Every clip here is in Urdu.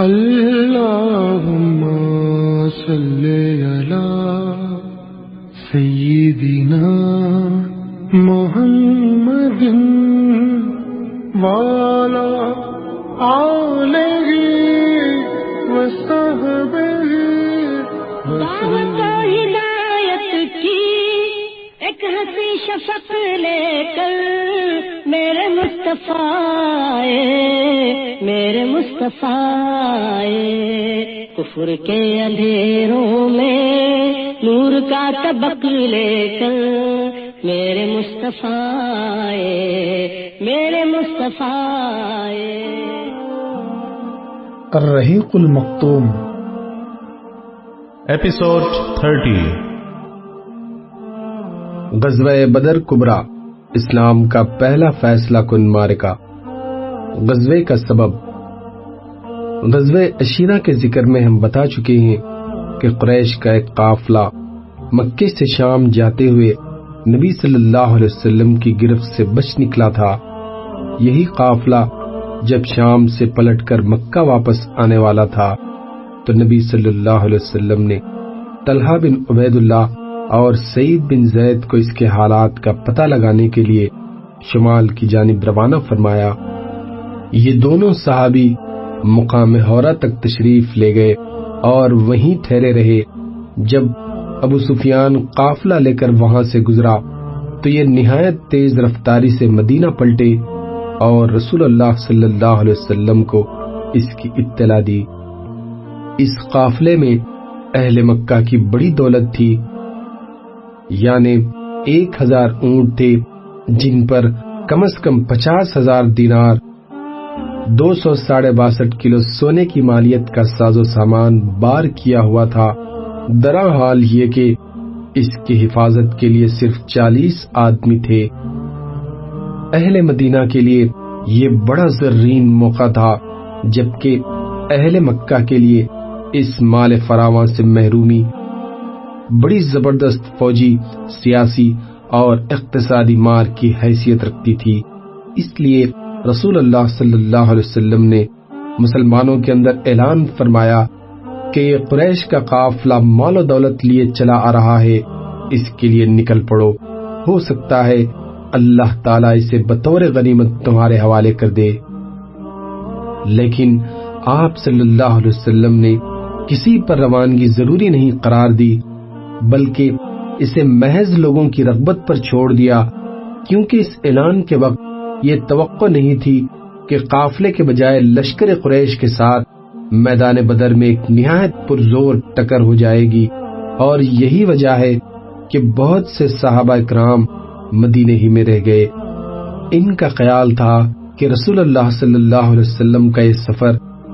اللهم صل على سيدنا محمد وعلى آله وصحبه دعوت ہدایت کی ایک ہنسی شفق مصطفیٰ میرے مصطفیٰ۔ کفر کے اندھیروں میں نور کا طبق لے کر میرے مصطفیٰ میرے مصطفیٰ۔ الرحیق المختوم ایپیسوڈ تھرٹی غزوہ بدر کبرا اسلام کا پہلا فیصلہ کن مارکا غزوے کا سبب۔ غزوہ اشیرہ کے ذکر میں ہم بتا چکے ہیں کہ قریش کا ایک قافلہ مکے سے شام جاتے ہوئے نبی صلی اللہ علیہ وسلم کی گرفت سے بچ نکلا تھا۔ یہی قافلہ جب شام سے پلٹ کر مکہ واپس آنے والا تھا تو نبی صلی اللہ علیہ وسلم نے طلحہ بن عبید اللہ اور سعید بن زید کو اس کے حالات کا پتہ لگانے کے لیے شمال کی جانب روانہ فرمایا، یہ دونوں صحابی مقام ہورا تک تشریف لے گئے اور وہیں ٹھہرے رہے۔ جب ابو سفیان قافلہ لے کر وہاں سے گزرا، تو یہ نہایت تیز رفتاری سے مدینہ پلٹے اور رسول اللہ صلی اللہ علیہ وسلم کو اس کی اطلاع دی۔ اس قافلے میں اہل مکہ کی بڑی دولت تھی۔ یعنی ایک ہزار اونٹ تھے، جن پر کم از کم پچاس ہزار دینار، دو سو ساڑھے باسٹھ کلو سونے کی مالیت کا ساز و سامان بار کیا ہوا تھا۔ درا حال یہ کہ اس کی حفاظت کے لیے صرف چالیس آدمی تھے۔ اہل مدینہ کے لیے یہ بڑا زرین موقع تھا، جبکہ اہل مکہ کے لیے اس مال فراواں سے محرومی بڑی زبردست فوجی، سیاسی اور اقتصادی مار کی حیثیت رکھتی تھی۔ اس لیے رسول اللہ صلی اللہ علیہ وسلم نے مسلمانوں کے اندر اعلان فرمایا کہ یہ قریش کا قافلہ مال و دولت لیے چلا آ رہا ہے۔ اس کے لیے نکل پڑو۔ ہو سکتا ہے اللہ تعالیٰ اسے بطور غنیمت تمہارے حوالے کر دے۔ لیکن آپ صلی اللہ علیہ وسلم نے کسی پر روانگی ضروری نہیں قرار دی۔ بلکہ اسے محض لوگوں کی رغبت پر چھوڑ دیا، کیونکہ اس اعلان کے وقت یہ توقع نہیں تھی کہ قافلے کے بجائے لشکر قریش کے ساتھ میدان بدر میں ایک نہایت پرزور ٹکر ہو جائے گی۔ اور یہی وجہ ہے کہ بہت سے صحابہ کرام مدینے ہی میں رہ گئے۔ ان کا خیال تھا کہ رسول اللہ صلی اللہ علیہ وسلم کا یہ سفر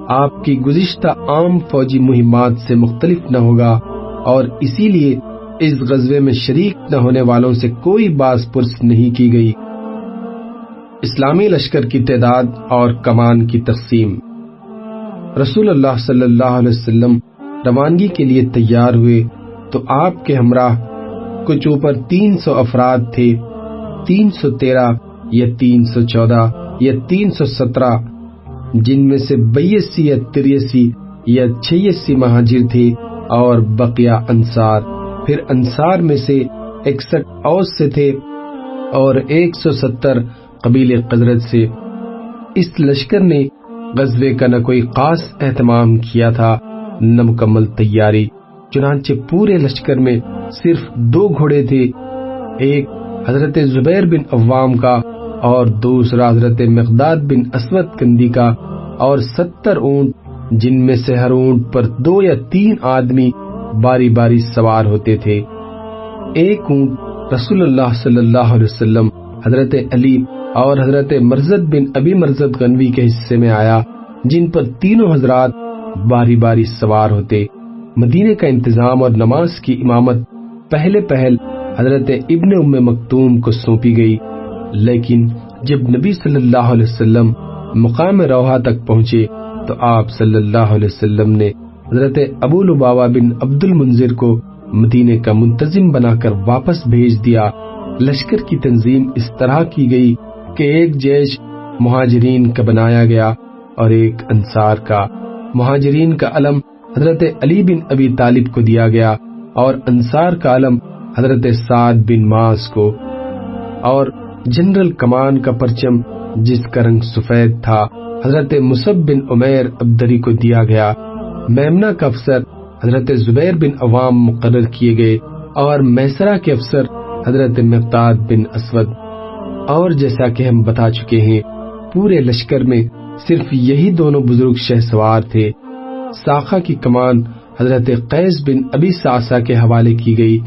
آپ کی گزشتہ عام فوجی مہمات سے مختلف نہ ہوگا۔ اور اسی لیے اس غزوے میں شریک نہ ہونے والوں سے کوئی باز پرس نہیں کی گئی۔ اسلامی لشکر کی تعداد اور کمان کی تقسیم۔ رسول اللہ صلی اللہ علیہ وسلم روانگی کے لیے تیار ہوئے تو آپ کے ہمراہ کچھ اوپر تین سو افراد تھے، تین سو تیرہ یا تین سو چودہ یا تین سو سترہ، جن میں سے بیسی یا تریسی یا چھیاسی مہاجر تھے۔ اور بقیہ انصار۔ پھر انصار میں سے اکسٹھ اوس سے تھے اور ایک سو ستر قبیل قدرت سے۔ اس لشکر نے غزوے کا نہ کوئی خاص اہتمام کیا تھا، نہ مکمل تیاری، چنانچہ پورے لشکر میں صرف دو گھوڑے تھے، ایک حضرت زبیر بن عوام کا اور دوسرا حضرت مقداد بن اسود کندی کا اور ستر اونٹ جن میں سے ہر اونٹ پر دو یا تین آدمی باری باری سوار ہوتے تھے۔ ایک اونٹ رسول اللہ صلی اللہ علیہ وسلم، حضرت علی اور حضرت مرزد بن ابی مرزد غنوی کے حصے میں آیا، جن پر تینوں حضرات باری باری سوار ہوتے۔ مدینے کا انتظام اور نماز کی امامت پہلے پہل حضرت ابن ام مکتوم کو سونپی گئی۔ لیکن جب نبی صلی اللہ علیہ وسلم مقام روحا تک پہنچے تو آپ صلی اللہ علیہ وسلم نے حضرت ابو لباوا بن عبد المنظر کو مدینے کا منتظم بنا کر واپس بھیج دیا۔ لشکر کی تنظیم اس طرح کی گئی کہ ایک جیش مہاجرین کا بنایا گیا اور ایک انصار کا۔ مہاجرین کا علم حضرت علی بن ابی طالب کو دیا گیا اور انصار کا علم حضرت سعد بن ماس کو۔ اور جنرل کمان کا پرچم جس کا رنگ سفید تھا۔ حضرت مصب بن عمیر عبدری کو دیا گیا۔ میمنا کا افسر حضرت زبیر بن عوام مقرر کیے گئے اور میسرا کے افسر حضرت مقداد بن اسود۔ اور جیسا کہ ہم بتا چکے ہیں، پورے لشکر میں صرف یہی دونوں بزرگ شہ سوار تھے۔ ساخا کی کمان حضرت قیس بن ابی ساسا کے حوالے کی گئی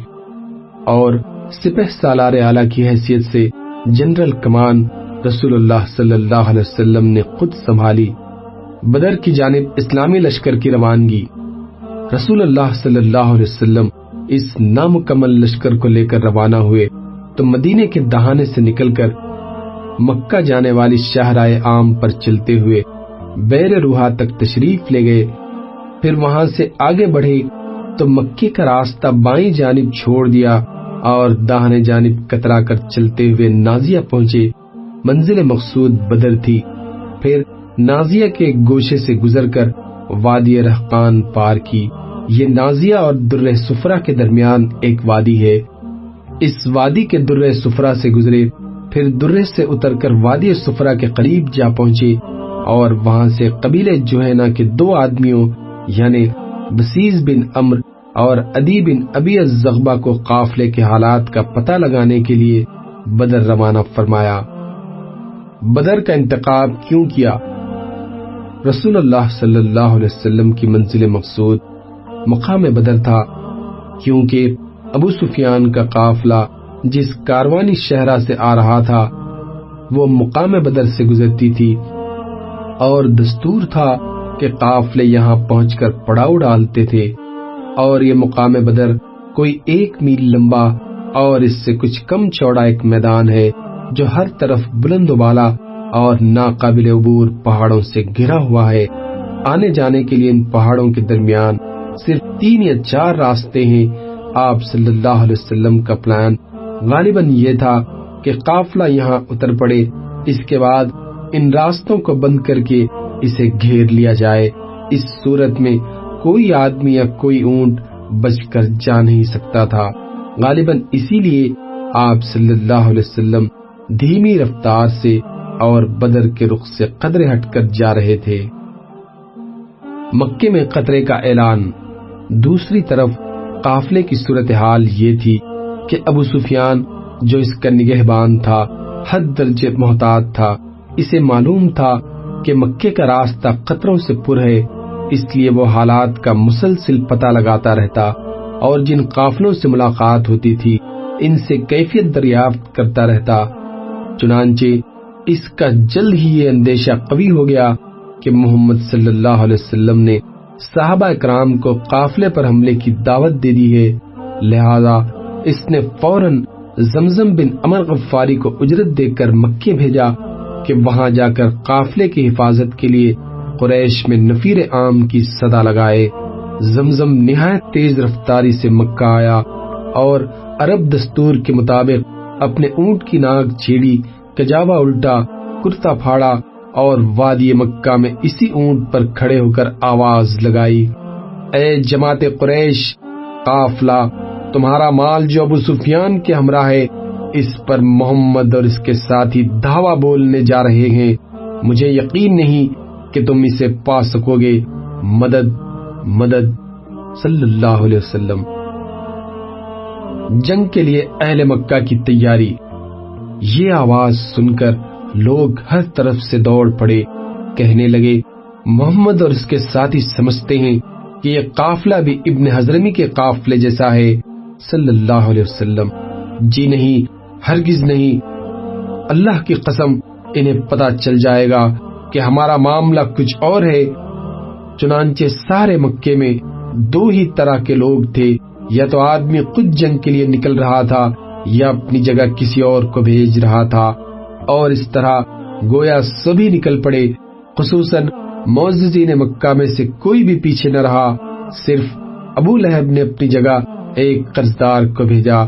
اور سپہ سالار اعلی کی حیثیت سے جنرل کمان رسول اللہ صلی اللہ علیہ وسلم نے خود سنبھالی۔ بدر کی جانب اسلامی لشکر کی روانگی۔ رسول اللہ صلی اللہ علیہ وسلم اس نامکمل لشکر کو لے کر روانہ ہوئے تو مدینے کے دہانے سے نکل کر مکہ جانے والی شاہراہ عام پر چلتے ہوئے بیر روحا تک تشریف لے گئے۔ پھر وہاں سے آگے بڑھے تو مکے کا راستہ بائیں جانب چھوڑ دیا اور داہنے جانب کترا کر چلتے ہوئے نازیہ پہنچے۔ منزل مقصود بدر تھی۔ پھر نازیہ کے گوشے سے گزر کر وادی رحقان پار کی۔ یہ نازیہ اور در سفرا کے درمیان ایک وادی ہے۔ اس وادی کے در سفرا سے گزرے، پھر در سے اتر کر وادی سفرا کے قریب جا پہنچے اور وہاں سے قبیل جوہینا کے دو آدمیوں یعنی بسیز بن امر اور ادی بن ابی الزغبہ کو قافلے کے حالات کا پتہ لگانے کے لیے بدر روانہ فرمایا۔ بدر کا انتخاب کیوں کیا؟ رسول اللہ صلی اللہ علیہ وسلم کی منزل مقصود مقام بدر تھا، کیونکہ ابو سفیان کا قافلہ جس کاروانی شہرہ سے آ رہا تھا، وہ مقام بدر سے گزرتی تھی۔ اور دستور تھا کہ قافلے یہاں پہنچ کر پڑاؤ ڈالتے تھے، اور یہ مقام بدر کوئی ایک میل لمبا اور اس سے کچھ کم چوڑا ایک میدان ہے۔ جو ہر طرف بلند و بالا اور ناقابل عبور پہاڑوں سے گھرا ہوا ہے۔ آنے جانے کے لیے ان پہاڑوں کے درمیان صرف تین یا چار راستے ہیں۔ آپ صلی اللہ علیہ وسلم کا پلان غالباً یہ تھا کہ قافلہ یہاں اتر پڑے۔ اس کے بعد ان راستوں کو بند کر کے اسے گھیر لیا جائے۔ اس صورت میں کوئی آدمی یا کوئی اونٹ بچ کر جا نہیں سکتا تھا۔ غالباً اسی لیے آپ صلی اللہ علیہ وسلم دھیمی رفتار سے اور بدر کے رخ سے قدرے ہٹ کر جا رہے تھے۔ مکے میں قطرے کا اعلان۔ دوسری طرف قافلے کی صورتحال یہ تھی کہ ابو سفیان جو اس کا نگہبان تھا، حد درجے محتاط تھا۔ اسے معلوم تھا کہ مکے کا راستہ قطروں سے پر ہے، اس لیے وہ حالات کا مسلسل پتہ لگاتا رہتا اور جن قافلوں سے ملاقات ہوتی تھی، ان سے کیفیت دریافت کرتا رہتا۔ چنانچہ اس کا جلد ہی یہ اندیشہ قوی ہو گیا کہ محمد صلی اللہ علیہ وسلم نے صحابہ اکرام کو قافلے پر حملے کی دعوت دے دی ہے۔ لہذا اس نے فوراً زمزم بن امر غفاری کو اجرت دے کر مکے بھیجا کہ وہاں جا کر قافلے کی حفاظت کے لیے قریش میں نفیر عام کی صدا لگائے۔ زمزم نہایت تیز رفتاری سے مکہ آیا اور عرب دستور کے مطابق اپنے اونٹ کی ناک چھیڑی، کجاوا الٹا، کرتا پھاڑا اور وادی مکہ میں اسی اونٹ پر کھڑے ہو کر آواز لگائی۔ اے جماعت قریش، قافلہ، تمہارا مال جو ابو سفیان کے ہمراہ ہے، اس پر محمد اور اس کے ساتھی دھاوا بولنے جا رہے ہیں۔ مجھے یقین نہیں کہ تم اسے پا سکو گے۔ مدد مدد، صلی اللہ علیہ وسلم۔ جنگ کے لیے اہل مکہ کی تیاری۔ یہ آواز سن کر لوگ ہر طرف سے دوڑ پڑے، کہنے لگے، محمد اور اس کے ساتھی سمجھتے ہیں کہ یہ قافلہ بھی ابن حضرمی کے قافلے جیسا ہے۔ صلی اللہ علیہ وسلم۔ جی نہیں، ہرگز نہیں۔ اللہ کی قسم، انہیں پتا چل جائے گا کہ ہمارا معاملہ کچھ اور ہے۔ چنانچہ سارے مکے میں دو ہی طرح کے لوگ تھے۔ یا تو آدمی خود جنگ کے لیے نکل رہا تھا یا اپنی جگہ کسی اور کو بھیج رہا تھا۔ اور اس طرح گویا سبھی نکل پڑے، خصوصاً معززین مکہ میں سے کوئی بھی پیچھے نہ رہا، صرف ابو لہب نے اپنی جگہ ایک قرضدار کو بھیجا۔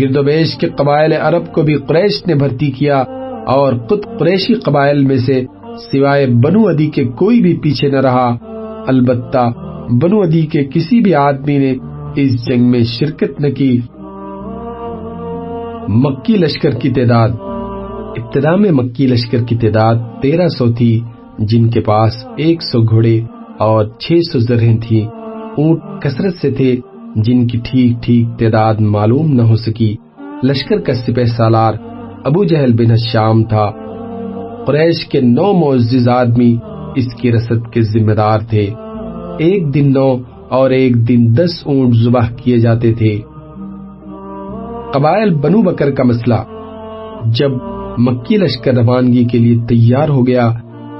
گرد و بیش کے قبائل عرب کو بھی قریش نے بھرتی کیا اور خود قریشی قبائل میں سے سوائے بنو ادی کے کوئی بھی پیچھے نہ رہا۔ البتہ بنو ادی کے کسی بھی آدمی نے اس جنگ میں شرکت نہ کی۔ مکی لشکر کی تعداد، ابتدا میں مکی لشکر کی تعداد تیرہ سو تھی، جن کے پاس ایک سو گھوڑے اور چھ سو زرہیں تھی اونٹ کثرت سے تھے، جن کی ٹھیک ٹھیک تعداد معلوم نہ ہو سکی۔ لشکر کا سپہ سالار ابو جہل بن شام تھا۔ قریش کے نو معزز آدمی اس کی رسد کے ذمہ دار تھے۔ ایک دن نو اور ایک دن دس اونٹ ذبح کیے جاتے تھے۔ قبائل بنو بکر کا مسئلہ۔ جب مکی لشکر روانگی کے لیے تیار ہو گیا،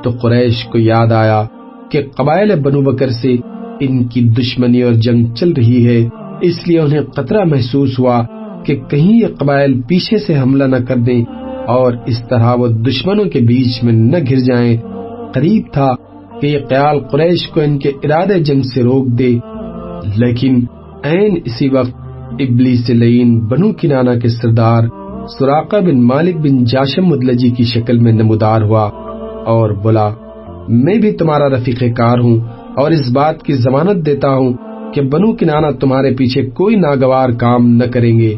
تو قریش کو یاد آیا کہ قبائل بنو بکر سے ان کی دشمنی اور جنگ چل رہی ہے۔ اس لیے انہیں خطرہ محسوس ہوا کہ کہیں یہ قبائل پیچھے سے حملہ نہ کر دیں اور اس طرح وہ دشمنوں کے بیچ میں نہ گر جائیں۔ قریب تھا کہ یہ قیال قریش کو ان کے ارادے جنگ سے روک دے۔ لیکن این اسی وقت ابلی سے بنو کنانا کے سردار سراقہ بن مالک بن جاشم مدلجی کی شکل میں نمودار ہوا اور بولا، میں بھی تمہارا رفیق کار ہوں اور اس بات کی ضمانت دیتا ہوں کہ بنو کنانا تمہارے پیچھے کوئی ناگوار کام نہ کریں گے۔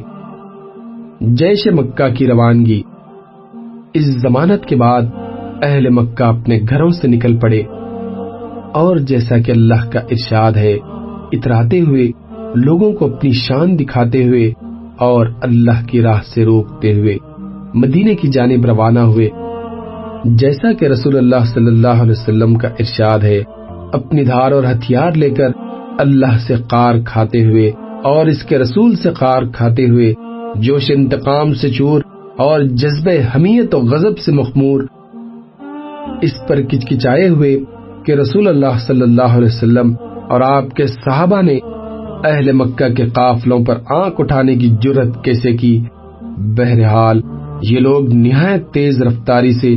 جیش مکہ کی روانگی۔ اس ضمانت کے بعد اہل مکہ اپنے گھروں سے نکل پڑے۔ اور جیسا کہ اللہ کا ارشاد ہے، اتراتے ہوئے، لوگوں کو اپنی شان دکھاتے ہوئے اور اللہ کی راہ سے روکتے ہوئے مدینے کی جانب روانہ ہوئے۔ جیسا کہ رسول اللہ صلی اللہ علیہ وسلم کا ارشاد ہے، اپنی دھار اور ہتھیار لے کر اللہ سے قار کھاتے ہوئے اور اس کے رسول سے قار کھاتے ہوئے، جوش انتقام سے چور اور جذبہ حمیت و غضب سے مخمور، اس پر کچکچائے ہوئے کہ رسول اللہ صلی اللہ علیہ وسلم اور آپ کے صحابہ نے اہل مکہ کے قافلوں پر آنکھ اٹھانے کی جرت کیسے کی؟ بہرحال، یہ لوگ نہایت تیز رفتاری سے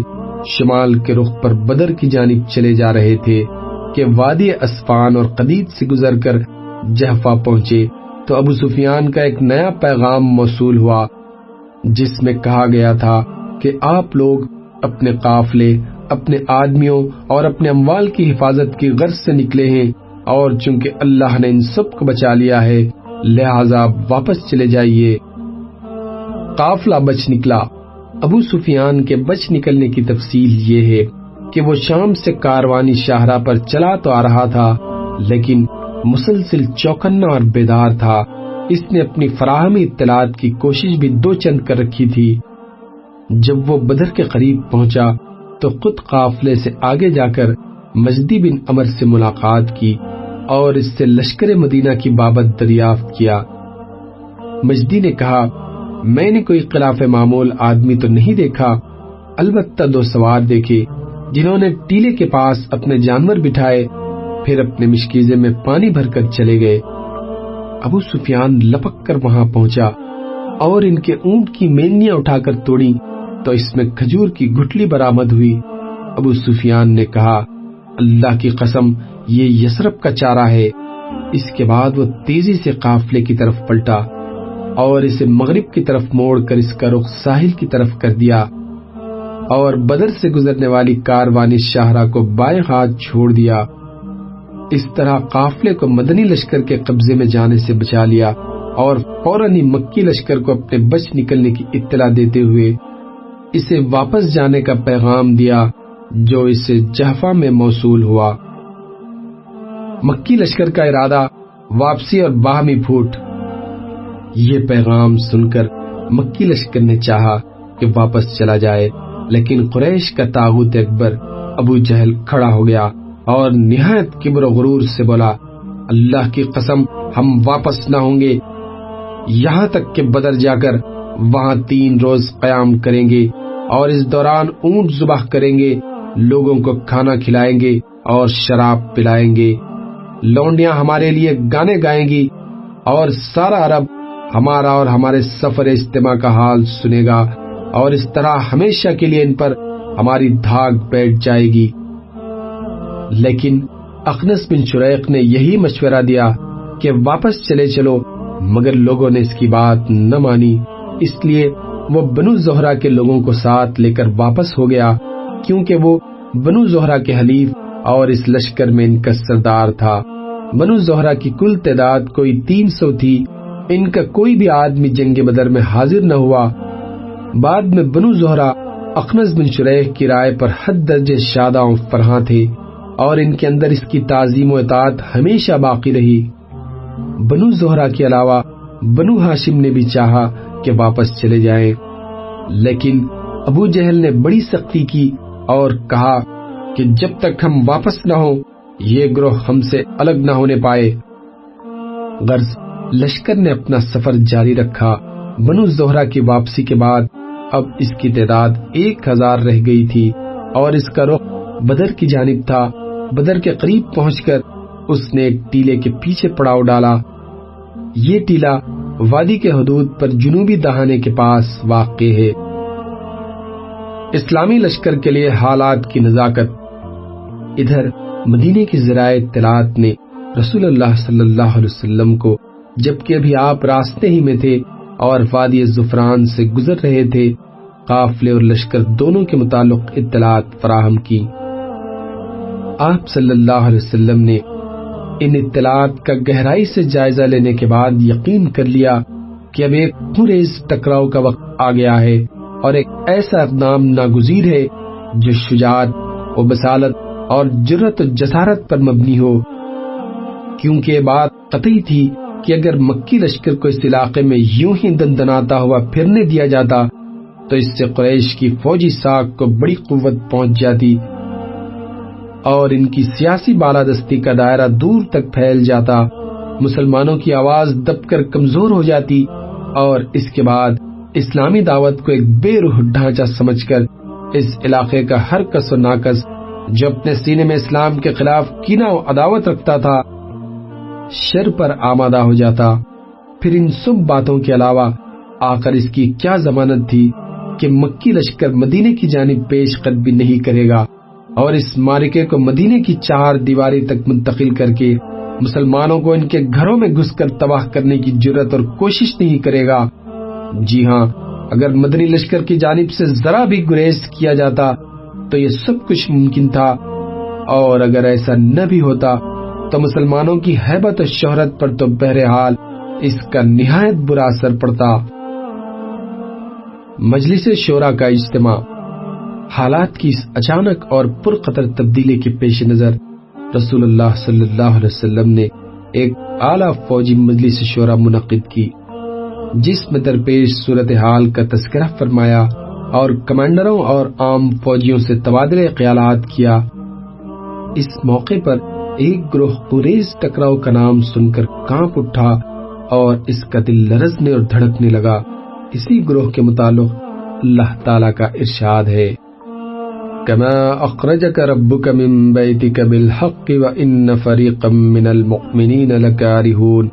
شمال کے رخ پر بدر کی جانب چلے جا رہے تھے کہ وادی اسفان اور قدید سے گزر کر جہفا پہنچے تو ابو سفیان کا ایک نیا پیغام موصول ہوا، جس میں کہا گیا تھا کہ آپ لوگ اپنے قافلے اپنے آدمیوں اور اپنے اموال کی حفاظت کی غرض سے نکلے ہیں اور چونکہ اللہ نے ان سب کو بچا لیا ہے، لہذا واپس چلے جائیے۔ قافلہ بچ نکلا۔ ابو سفیان کے بچ نکلنے کی تفصیل یہ ہے کہ وہ شام سے کاروانی شاہراہ پر چلا تو آ رہا تھا، لیکن مسلسل چوکنا اور بیدار تھا۔ اس نے اپنی فراہمی اطلاعات کی کوشش بھی دو چند کر رکھی تھی۔ جب وہ بدر کے قریب پہنچا تو خود قافلے سے آگے جا کر مجدی بن امر سے ملاقات کی اور اس سے لشکر مدینہ کی بابت دریافت کیا۔ مجدی نے کہا، میں نے کوئی خلاف معمول آدمی تو نہیں دیکھا، البتہ دو سوار دیکھے جنہوں نے ٹیلے کے پاس اپنے جانور بٹھائے، پھر اپنے مشکیزے میں پانی بھر کر چلے گئے۔ ابو سفیان لپک کر وہاں پہنچا اور ان کے اونٹ کی مینیاں اٹھا کر توڑی تو اس میں کھجور کی گٹلی برآمد ہوئی۔ ابو سفیان نے کہا، اللہ کی قسم، یہ یسرف کا چارہ ہے۔ اس کے بعد وہ تیزی سے قافلے کی طرف پلٹا اور اسے مغرب کی طرف موڑ کر اس کا رخ ساحل کی طرف کر دیا اور بدر سے گزرنے والی کاروانی شاہراہ کو بائیں ہاتھ چھوڑ دیا۔ اس طرح قافلے کو مدنی لشکر کے قبضے میں جانے سے بچا لیا اور فوراً مکی لشکر کو اپنے بچ نکلنے کی اطلاع دیتے ہوئے اسے واپس جانے کا پیغام دیا جو اسے جہفا میں موصول ہوا۔ مکی لشکر کا ارادہ واپسی اور باہمی پھوٹ۔ یہ پیغام سن کر مکی لشکر نے چاہا کہ واپس چلا جائے، لیکن قریش کا تاغت اکبر ابو جہل کھڑا ہو گیا اور نہایت کبر و غرور سے بولا، اللہ کی قسم، ہم واپس نہ ہوں گے۔ یہاں تک کہ بدر جا کر وہاں تین روز قیام کریں گے۔ اور اس دوران اونٹ زبہ کریں گے، لوگوں کو کھانا کھلائیں گے اور شراب پلائیں گے۔ لونڈیاں ہمارے لیے گانے گائیں گی اور سارا عرب ہمارا اور ہمارے سفر اجتماع کا حال سنے گا اور اس طرح ہمیشہ کے لیے ان پر ہماری دھاگ بیٹھ جائے گی۔ لیکن اخنس بن شریق نے یہی مشورہ دیا کہ واپس چلے چلو، مگر لوگوں نے اس کی بات نہ مانی۔ اس لیے وہ بنو زہرا کے لوگوں کو ساتھ لے کر واپس ہو گیا، کیونکہ وہ بنو زہرا کے حلیف اور اس لشکر میں ان کا سردار تھا۔ بنو زہرا کی کل تعداد کوئی تین سو تھی۔ ان کا کوئی بھی آدمی جنگ بدر میں حاضر نہ ہوا۔ بعد میں بنو زہرا اخنز بن شریح کی رائے پر حد درجے شادہ فرحاں تھے اور ان کے اندر اس کی تعظیم و اطاعت ہمیشہ باقی رہی۔ بنو زہرا کے علاوہ بنو ہاشم نے بھی چاہا کہ واپس چلے جائیں لیکن ابو جہل نے بڑی سختی کی اور کہا کہ جب تک ہم واپس نہ ہوں، یہ گروہ ہم سے الگ نہ ہونے پائے۔ غرض، لشکر نے اپنا سفر جاری رکھا۔ بنو زہرا کی واپسی کے بعد اب اس کی تعداد ایک ہزار رہ گئی تھی اور اس کا رخ بدر کی جانب تھا۔ بدر کے قریب پہنچ کر اس نے ایک ٹیلے کے پیچھے پڑاؤ ڈالا۔ یہ ٹیلا وادی کے حدود پر جنوبی دہانے کے پاس واقع ہے۔ اسلامی لشکر کے لیے حالات کی نزاکت۔ ادھر مدینے کی ذرائع اطلاعات نے رسول اللہ صلی اللہ علیہ وسلم کو، جبکہ ابھی آپ راستے ہی میں تھے اور وادی زفران سے گزر رہے تھے، قافلے اور لشکر دونوں کے متعلق اطلاعات فراہم کی۔ آپ صلی اللہ علیہ وسلم نے ان اطلاعات کا گہرائی سے جائزہ لینے کے بعد یقین کر لیا کہ اب ایک پوریز ٹکراؤ کا وقت آ گیا ہے اور ایک ایسا اقدام ناگزیر ہے جو شجاعت و بسالت اور جرت و جسارت پر مبنی ہو۔ کیونکہ یہ بات قطعی تھی کہ اگر مکی لشکر کو اس علاقے میں یوں ہی دندناتا ہوا پھرنے دیا جاتا، تو اس سے قریش کی فوجی ساکھ کو بڑی قوت پہنچ جاتی۔ اور ان کی سیاسی بالادستی کا دائرہ دور تک پھیل جاتا، مسلمانوں کی آواز دب کر کمزور ہو جاتی اور اس کے بعد اسلامی دعوت کو ایک بے روح ڈھانچہ سمجھ کر اس علاقے کا ہر کس و ناکس جو اپنے سینے میں اسلام کے خلاف کینا و عداوت رکھتا تھا، شر پر آمادہ ہو جاتا۔ پھر ان سب باتوں کے علاوہ آخر اس کی کیا ضمانت تھی کہ مکی لشکر مدینے کی جانب پیش قدمی نہیں کرے گا۔ اور اس مارکے کو مدینے کی چار دیواری تک منتقل کر کے مسلمانوں کو ان کے گھروں میں گھس کر تباہ کرنے کی جرت اور کوشش نہیں کرے گا۔ جی ہاں اگر مدنی لشکر کی جانب سے ذرا بھی گریز کیا جاتا، تو یہ سب کچھ ممکن تھا۔ اور اگر ایسا نہ بھی ہوتا، تو مسلمانوں کی حیبت و شہرت پر تو بہرحال اس کا نہایت برا اثر پڑتا۔ مجلس شورا کا اجتماع۔ حالات کی اس اچانک اور پرقطر تبدیلی کے پیش نظر رسول اللہ صلی اللہ علیہ وسلم نے ایک اعلیٰ فوجی مجلس شورا منعقد کی، جس میں درپیش صورتحال کا تذکرہ فرمایا اور کمانڈروں اور عام فوجیوں سے تبادلے خیالات کیا۔ اس موقع پر ایک گروہ قریز ٹکراؤ کا نام سن کر کانپ اٹھا اور اس کا دل لرزنے اور دھڑکنے لگا۔ اسی گروہ کے متعلق اللہ تعالی کا ارشاد ہے۔ كما أخرجك ربك من بيتك بالحق وإن فريقا من المؤمنين لكارهون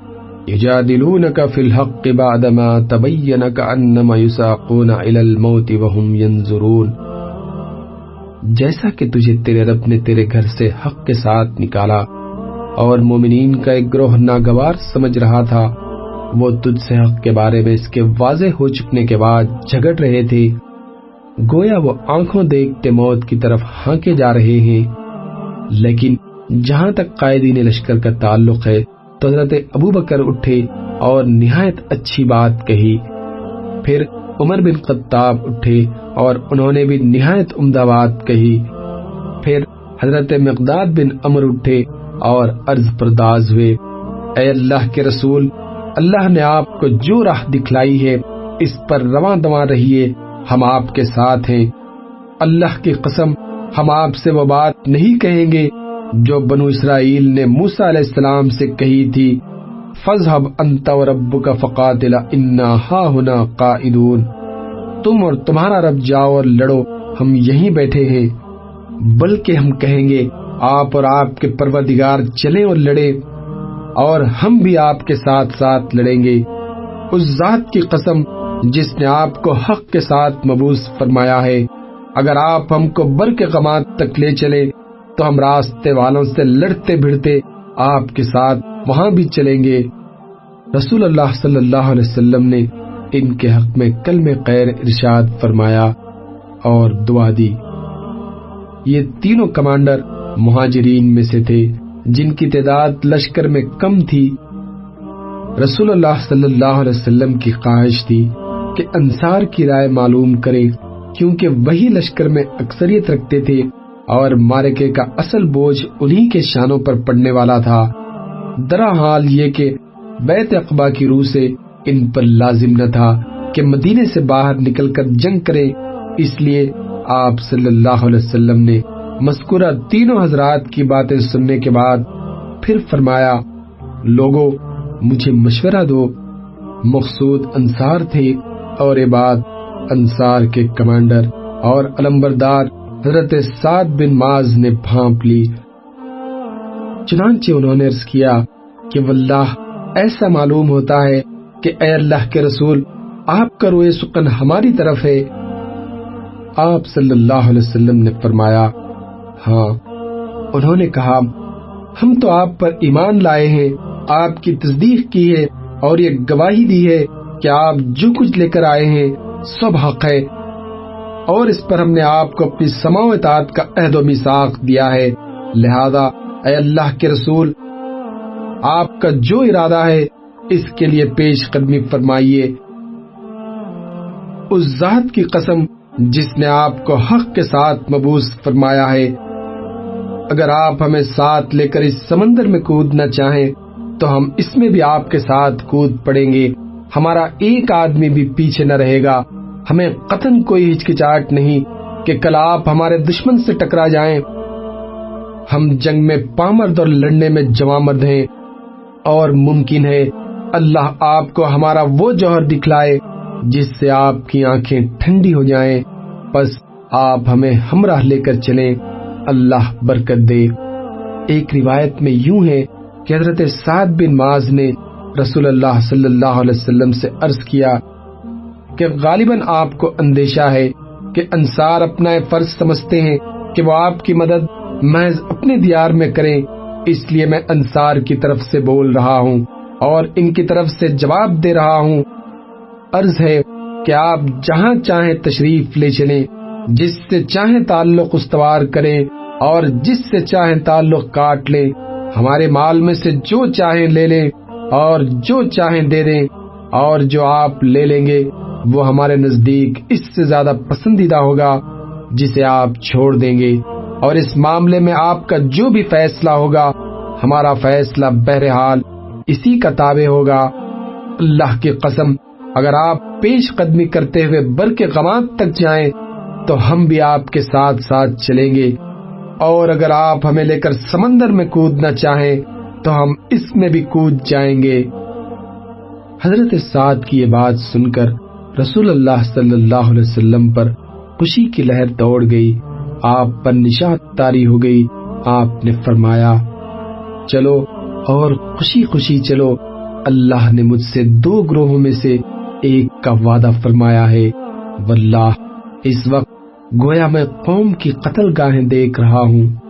يجادلونك في الحق بعدما تبين كأنما يساقون إلى الموت وهم ينظرون جیسا کہ تجھے تیرے رب نے تیرے گھر سے حق کے ساتھ نکالا اور مومنین کا ایک گروہ ناگوار سمجھ رہا تھا وہ تجھ سے حق کے بارے میں اس کے واضح ہو چکنے کے بعد جھگڑ رہے تھے گویا وہ آنکھوں دیکھتے موت کی طرف ہانکے جا رہے ہیں۔ لیکن جہاں تک قائدین لشکر کا تعلق ہے، تو حضرت ابو بکر اٹھے اور نہایت اچھی بات کہی۔ پھر عمر بن خطاب اٹھے اور انہوں نے بھی نہایت عمدہ بات کہی۔ پھر حضرت مقداد بن امر اٹھے اور عرض پرداز ہوئے۔ اے اللہ کے رسول، اللہ نے آپ کو جو راہ دکھلائی ہے، اس پر رواں دواں رہیے۔ ہم آپ کے ساتھ ہیں۔ اللہ کی قسم، ہم آپ سے وہ بات نہیں کہیں گے جو بنو اسرائیل نے موسا علیہ السلام سے کہی تھی۔ فضحب انت و رب کا فقاتل، انا ہا ہونا قائدون۔ تم اور تمہارا رب جاؤ اور لڑو، ہم یہیں بیٹھے ہیں۔ بلکہ ہم کہیں گے، آپ اور آپ کے پروردگار چلے اور لڑے اور ہم بھی آپ کے ساتھ ساتھ لڑیں گے۔ اس ذات کی قسم جس نے آپ کو حق کے ساتھ مبوس فرمایا ہے۔ اگر آپ ہم کو بر کے غمات تک لے چلے، تو ہم راستے والوں سے لڑتے بھڑتے آپ کے ساتھ وہاں بھی چلیں گے۔ رسول اللہ صلی اللہ علیہ وسلم نے ان کے حق میں کل میں خیر ارشاد فرمایا اور دعا دی۔ یہ تینوں کمانڈر مہاجرین میں سے تھے، جن کی تعداد لشکر میں کم تھی۔ رسول اللہ صلی اللہ علیہ وسلم کی خواہش تھی۔ کہ انصار کی رائے معلوم کرے، کیونکہ وہی لشکر میں اکثریت رکھتے تھے اور مارکے کا اصل بوجھ انہی کے شانوں پر پڑنے والا تھا۔ درا حال یہ کہ بیت اقبا کی روح سے ان پر لازم نہ تھا کہ مدینے سے باہر نکل کر جنگ کرے، اس لیے آپ صلی اللہ علیہ وسلم نے مذکورہ تینوں حضرات کی باتیں سننے کے بعد پھر فرمایا لوگوں مجھے مشورہ دو، مقصود انصار تھے اور یہ بات انصار کے کمانڈر اور علمبردار حضرت سعد بن ماز نے بھانپ لی۔ چنانچہ انہوں نے عرض کیا کہ واللہ، ایسا معلوم ہوتا ہے کہ اے اللہ کے رسول، آپ کا روئے سکن ہماری طرف ہے۔ آپ صلی اللہ علیہ وسلم نے فرمایا ہاں۔ انہوں نے کہا، ہم تو آپ پر ایمان لائے ہیں، آپ کی تصدیق کی ہے اور یہ گواہی دی ہے۔ کہ آپ جو کچھ لے کر آئے ہیں، سب حق ہے۔ اور اس پر ہم نے آپ کو اپنی سماع اطاعت کا عہد و میساق دیا ہے۔ لہذا، اے اللہ کے رسول، آپ کا جو ارادہ ہے، اس کے لیے پیش قدمی فرمائیے۔ اس ذات کی قسم، جس نے آپ کو حق کے ساتھ مبوس فرمایا ہے۔ اگر آپ ہمیں ساتھ لے کر اس سمندر میں کودنا چاہیں، تو ہم اس میں بھی آپ کے ساتھ کود پڑیں گے۔ ہمارا ایک آدمی بھی پیچھے نہ رہے گا۔ ہمیں قطن کوئی ہچکچاہٹ نہیں کہ کل آپ ہمارے دشمن سے ٹکرا جائیں۔ ہم جنگ میں پامرد اور لڑنے میں جمع مرد ہیں اور ممکن ہے اللہ آپ کو ہمارا وہ جوہر دکھلائے جس سے آپ کی آنکھیں ٹھنڈی ہو جائیں۔ بس آپ ہمیں ہمراہ لے کر چلیں۔ اللہ برکت دے۔ ایک روایت میں یوں ہے کہ حضرت سعد بن ماز نے رسول اللہ صلی اللہ علیہ وسلم سے عرض کیا کہ غالباً آپ کو اندیشہ ہے کہ انصار اپنا فرض سمجھتے ہیں کہ وہ آپ کی مدد محض اپنے دیار میں کریں، اس لیے میں انصار کی طرف سے بول رہا ہوں اور ان کی طرف سے جواب دے رہا ہوں۔ عرض ہے کہ آپ جہاں چاہیں تشریف لے چلیں، جس سے چاہیں تعلق استوار کریں اور جس سے چاہیں تعلق کاٹ لیں، ہمارے مال میں سے جو چاہیں لے لیں۔ اور جو چاہیں دے دیں اور جو آپ لے لیں گے، وہ ہمارے نزدیک اس سے زیادہ پسندیدہ ہوگا، جسے آپ چھوڑ دیں گے۔ اور اس معاملے میں آپ کا جو بھی فیصلہ ہوگا، ہمارا فیصلہ بہرحال اسی کا تابع ہوگا۔ اللہ کی قسم، اگر آپ پیش قدمی کرتے ہوئے بر کے غمات تک جائیں، تو ہم بھی آپ کے ساتھ ساتھ چلیں گے۔ اور اگر آپ ہمیں لے کر سمندر میں کودنا چاہیں تو ہم اس میں بھی کود جائیں گے۔ حضرت سعد کی یہ بات سن کر رسول اللہ صلی اللہ علیہ وسلم پر خوشی کی لہر دوڑ گئی۔ آپ پر نشات تاری ہو گئی۔ آپ نے فرمایا، چلو اور خوشی خوشی چلو۔ اللہ نے مجھ سے دو گروہوں میں سے ایک کا وعدہ فرمایا ہے۔ واللہ، اس وقت گویا میں قوم کی قتل گاہیں دیکھ رہا ہوں۔